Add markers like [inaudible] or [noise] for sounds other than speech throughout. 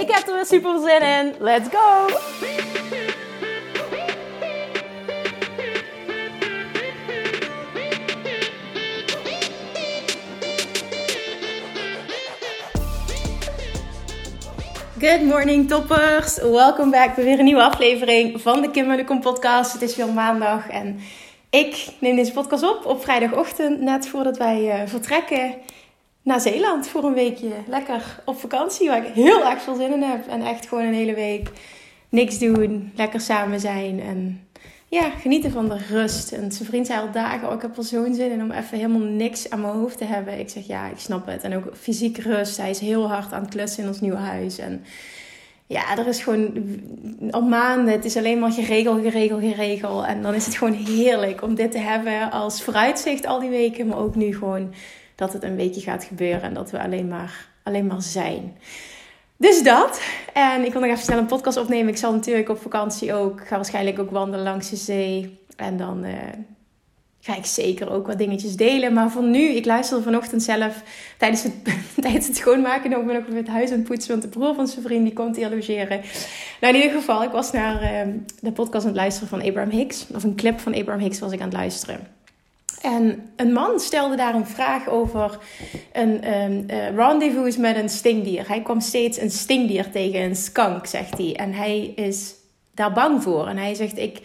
Ik heb er weer super zin in. Let's go! Good morning toppers. Welkom back bij weer een nieuwe aflevering van de Kim podcast. Het is weer maandag en ik neem deze podcast op op vrijdagochtend net voordat wij uh, vertrekken naar Zeeland voor een weekje. Lekker op vakantie, waar ik heel erg veel zin in heb. En echt gewoon een hele week niks doen, lekker samen zijn en ja, genieten van de rust. En zijn vriend zei al dagen, oh, ik heb er zo'n zin in om even helemaal niks aan mijn hoofd te hebben. Ik zeg, ja, ik snap het. En ook fysiek rust. Hij is heel hard aan het klussen in ons nieuwe huis. En ja, er is gewoon al maanden, het is alleen maar geregeld, geregeld, geregeld. En dan is het gewoon heerlijk om dit te hebben als vooruitzicht al die weken. Maar ook nu gewoon dat het een weekje gaat gebeuren en dat we alleen maar, alleen maar zijn. Dus dat. En ik wil nog even snel een podcast opnemen. Ik zal natuurlijk op vakantie ook. Ga waarschijnlijk ook wandelen langs de zee. En dan uh, ga ik zeker ook wat dingetjes delen. Maar voor nu, ik luisterde vanochtend zelf tijdens het, [laughs] tijdens het schoonmaken. Ik weer het huis aan het poetsen. Want de broer van zijn vriend die komt hier logeren. Nou, in ieder geval, ik was naar uh, de podcast aan het luisteren van Abraham Hicks. Of een clip van Abraham Hicks was ik aan het luisteren. En een man stelde daar een vraag over een um, uh, rendezvous met een stingdier. Hij kwam steeds een stingdier tegen, een skank, zegt hij. En hij is daar bang voor. En hij zegt, ik,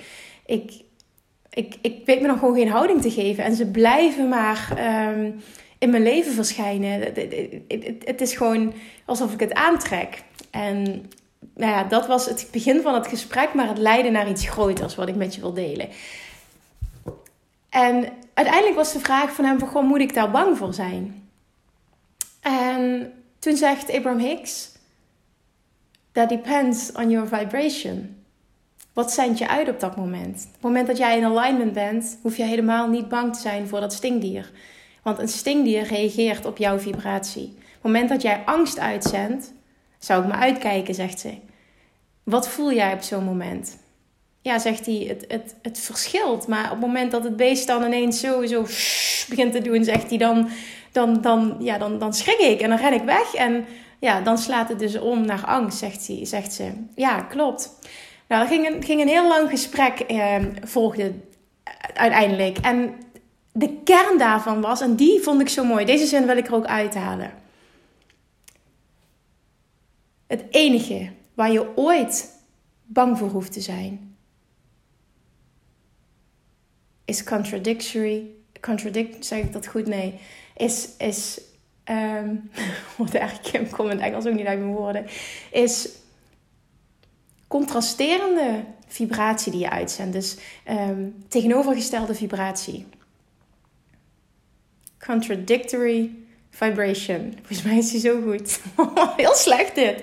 ik, ik, ik weet me nog gewoon geen houding te geven. En ze blijven maar um, in mijn leven verschijnen. Het, is gewoon alsof ik het aantrek. En nou ja, dat was het begin van het gesprek, maar het leidde naar iets groters wat ik met je wil delen. En uiteindelijk was de vraag van hem: van, moet ik daar bang voor zijn? En toen zegt Abraham Hicks: That depends on your vibration. Wat zendt je uit op dat moment? Op het moment dat jij in alignment bent, hoef je helemaal niet bang te zijn voor dat stingdier. Want een stingdier reageert op jouw vibratie. Op het moment dat jij angst uitzendt, zou ik me uitkijken, zegt ze. Wat voel jij op zo'n moment? Ja, zegt hij, het, het, het verschilt. Maar op het moment dat het beest dan ineens zo begint te doen, zegt hij, dan, dan, dan, ja, dan, dan schrik ik en dan ren ik weg. En ja, dan slaat het dus om naar angst, zegt, hij, zegt ze. Ja, klopt. Nou, er ging een, ging een heel lang gesprek, eh, volgde uiteindelijk. En de kern daarvan was, en die vond ik zo mooi, deze zin wil ik er ook uithalen. Het enige waar je ooit bang voor hoeft te zijn, is contradictory. Contradict, zeg ik dat goed? Nee. Is, is um, [laughs] wat eigenlijk komt het Engels ook niet uit mijn woorden. Is contrasterende vibratie die je uitzendt. Dus um, tegenovergestelde vibratie. Contradictory vibration. Volgens mij is die zo goed. [laughs] Heel slecht dit.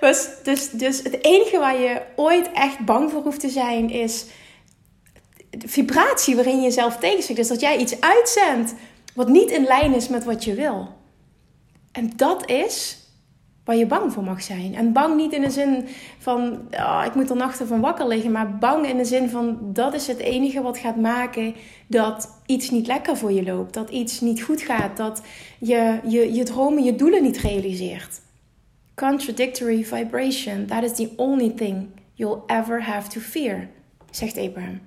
Dus, dus, dus het enige waar je ooit echt bang voor hoeft te zijn is vibratie waarin je jezelf tegenspreekt. Dus dat jij iets uitzendt wat niet in lijn is met wat je wil. En dat is waar je bang voor mag zijn. En bang niet in de zin van, oh, ik moet er nachten van wakker liggen. Maar bang in de zin van, dat is het enige wat gaat maken dat iets niet lekker voor je loopt. Dat iets niet goed gaat. Dat je je, je dromen, je doelen niet realiseert. Contradictory vibration. That is the only thing you'll ever have to fear, zegt Abraham.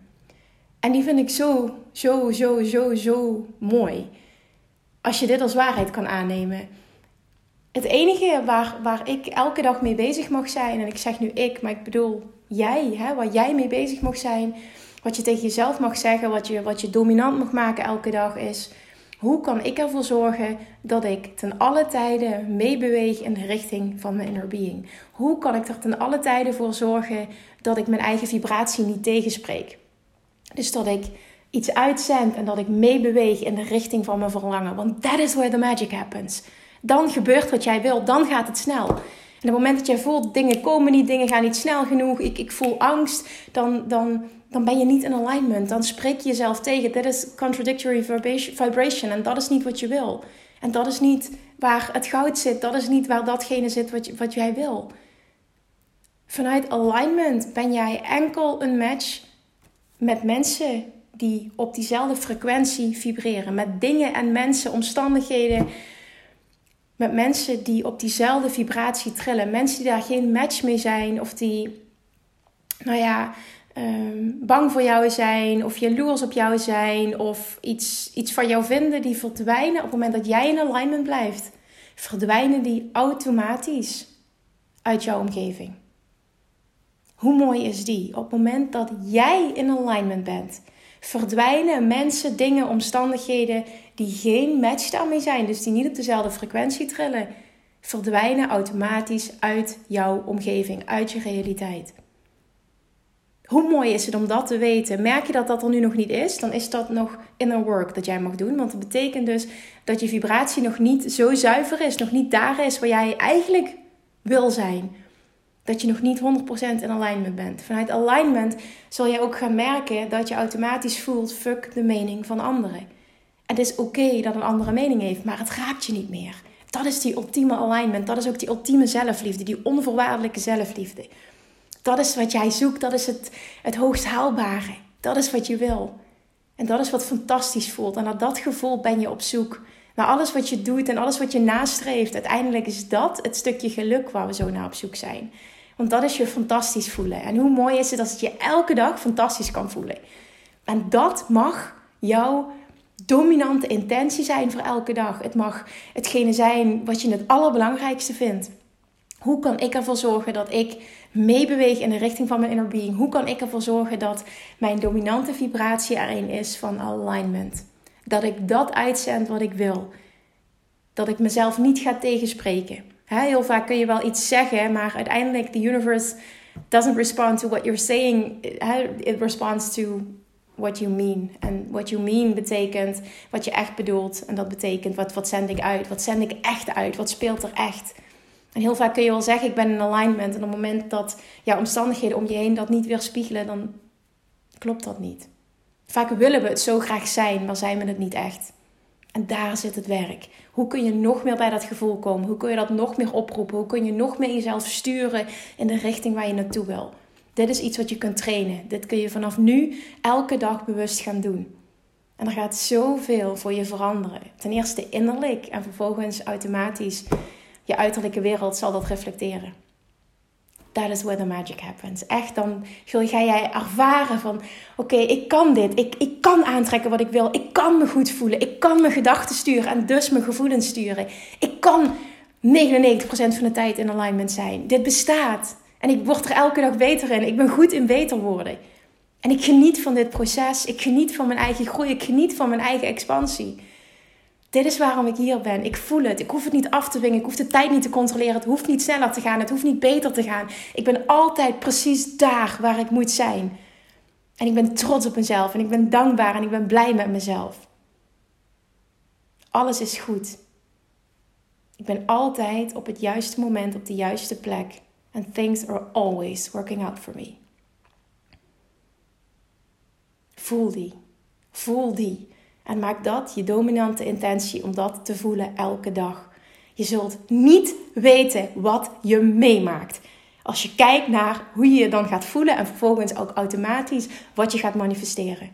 En die vind ik zo, zo, zo, zo, zo mooi. Als je dit als waarheid kan aannemen. Het enige waar, waar ik elke dag mee bezig mag zijn, en ik zeg nu ik, maar ik bedoel jij, hè, waar jij mee bezig mag zijn, wat je tegen jezelf mag zeggen, wat je, wat je dominant mag maken elke dag, is hoe kan ik ervoor zorgen dat ik ten alle tijden meebeweeg in de richting van mijn inner being? Hoe kan ik er ten alle tijden voor zorgen dat ik mijn eigen vibratie niet tegenspreek? Dus dat ik iets uitzend en dat ik meebeweeg in de richting van mijn verlangen. Want that is where the magic happens. Dan gebeurt wat jij wil, dan gaat het snel. En op het moment dat jij voelt, dingen komen niet, dingen gaan niet snel genoeg, ik, ik voel angst, dan, dan, dan ben je niet in alignment. Dan spreek je jezelf tegen. Dit is contradictory vibration en dat is niet wat je wil. En dat is niet waar het goud zit, dat is niet waar datgene zit wat, wat jij wil. Vanuit alignment ben jij enkel een match met mensen die op diezelfde frequentie vibreren. Met dingen en mensen, omstandigheden. Met mensen die op diezelfde vibratie trillen. Mensen die daar geen match mee zijn. Of die, nou ja, ehm, bang voor jou zijn. Of jaloers op jou zijn. Of iets, iets van jou vinden. Die verdwijnen op het moment dat jij in alignment blijft. Verdwijnen die automatisch uit jouw omgeving. Hoe mooi is die? Op het moment dat jij in alignment bent, verdwijnen mensen, dingen, omstandigheden die geen match daarmee zijn, dus die niet op dezelfde frequentie trillen, verdwijnen automatisch uit jouw omgeving, uit je realiteit. Hoe mooi is het om dat te weten? Merk je dat dat er nu nog niet is? Dan is dat nog inner work dat jij mag doen. Want dat betekent dus dat je vibratie nog niet zo zuiver is, nog niet daar is waar jij eigenlijk wil zijn dat je nog niet 100% in alignment bent. Vanuit alignment zul je ook gaan merken dat je automatisch voelt: fuck de mening van anderen. En het is oké dat een andere mening heeft, maar het raakt je niet meer. Dat is die ultieme alignment. Dat is ook die ultieme zelfliefde, die onvoorwaardelijke zelfliefde. Dat is wat jij zoekt, dat is het, het hoogst haalbare. Dat is wat je wil. En dat is wat fantastisch voelt. En naar dat gevoel ben je op zoek. Naar alles wat je doet en alles wat je nastreeft. Uiteindelijk is dat het stukje geluk waar we zo naar op zoek zijn. Want dat is je fantastisch voelen. En hoe mooi is het als je elke dag fantastisch kan voelen. En dat mag jouw dominante intentie zijn voor elke dag. Het mag hetgene zijn wat je het allerbelangrijkste vindt. Hoe kan ik ervoor zorgen dat ik meebeweeg in de richting van mijn inner being? Hoe kan ik ervoor zorgen dat mijn dominante vibratie erin is van alignment? Dat ik dat uitzend wat ik wil. Dat ik mezelf niet ga tegenspreken heel vaak kun je wel iets zeggen, maar uiteindelijk the universe doesn't respond to what you're saying. It responds to what you mean. En what you mean betekent wat je echt bedoelt. En dat betekent wat, wat zend ik uit? Wat zend ik echt uit? Wat speelt er echt? En heel vaak kun je wel zeggen, ik ben in alignment. En op het moment dat ja, omstandigheden om je heen dat niet weerspiegelen, dan klopt dat niet. Vaak willen we het zo graag zijn, maar zijn we het niet echt. En daar zit het werk. Hoe kun je nog meer bij dat gevoel komen? Hoe kun je dat nog meer oproepen? Hoe kun je nog meer jezelf sturen in de richting waar je naartoe wil? Dit is iets wat je kunt trainen. Dit kun je vanaf nu elke dag bewust gaan doen. En er gaat zoveel voor je veranderen. Ten eerste innerlijk en vervolgens automatisch je uiterlijke wereld zal dat reflecteren that is where the magic happens. Echt, dan ga jij ervaren van... Oké, ik kan dit. Ik, ik kan aantrekken wat ik wil. Ik kan me goed voelen. Ik kan mijn gedachten sturen en dus mijn gevoelens sturen. Ik kan 99% van de tijd in alignment zijn. Dit bestaat. En ik word er elke dag beter in. Ik ben goed in beter worden. En ik geniet van dit proces. Ik geniet van mijn eigen groei. Ik geniet van mijn eigen expansie. Dit is waarom ik hier ben. Ik voel het. Ik hoef het niet af te dwingen. Ik hoef de tijd niet te controleren. Het hoeft niet sneller te gaan. Het hoeft niet beter te gaan. Ik ben altijd precies daar waar ik moet zijn. En ik ben trots op mezelf. En ik ben dankbaar. En ik ben blij met mezelf. Alles is goed. Ik ben altijd op het juiste moment op de juiste plek. And things are always working out for me. Voel die. Voel die. En maak dat je dominante intentie om dat te voelen elke dag. Je zult niet weten wat je meemaakt. Als je kijkt naar hoe je je dan gaat voelen en vervolgens ook automatisch wat je gaat manifesteren.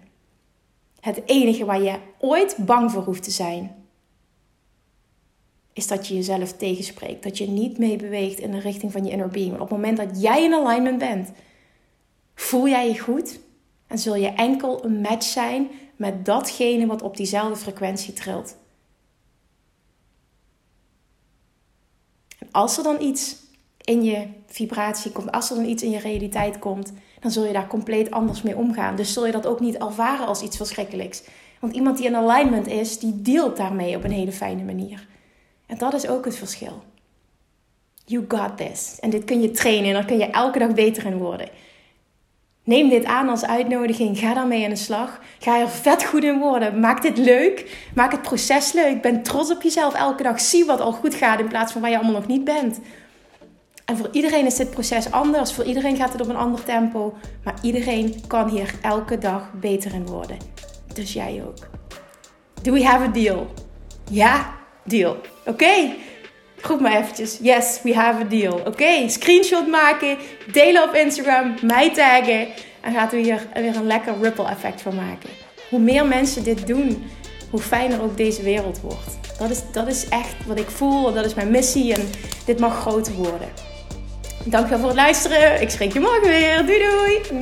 Het enige waar je ooit bang voor hoeft te zijn, is dat je jezelf tegenspreekt. Dat je niet meebeweegt in de richting van je inner being. Op het moment dat jij in alignment bent, voel jij je goed en zul je enkel een match zijn met datgene wat op diezelfde frequentie trilt. Als er dan iets in je vibratie komt, als er dan iets in je realiteit komt, dan zul je daar compleet anders mee omgaan. Dus zul je dat ook niet ervaren als iets verschrikkelijks. Want iemand die in alignment is, die deelt daarmee op een hele fijne manier. En dat is ook het verschil. You got this. En dit kun je trainen en daar kun je elke dag beter in worden. Neem dit aan als uitnodiging. Ga daarmee aan de slag. Ga er vet goed in worden. Maak dit leuk. Maak het proces leuk. Ben trots op jezelf elke dag. Zie wat al goed gaat in plaats van waar je allemaal nog niet bent. En voor iedereen is dit proces anders. Voor iedereen gaat het op een ander tempo. Maar iedereen kan hier elke dag beter in worden. Dus jij ook. Do we have a deal? Ja, deal. Oké. Groep me eventjes. Yes, we have a deal. Oké, screenshot maken, delen op Instagram, mij taggen. En gaat we hier weer een lekker ripple effect van maken. Hoe meer mensen dit doen, hoe fijner ook deze wereld wordt. Dat is, dat is echt wat ik voel, dat is mijn missie en dit mag groter worden. Dankjewel voor het luisteren. Ik spreek je morgen weer. Doei doei.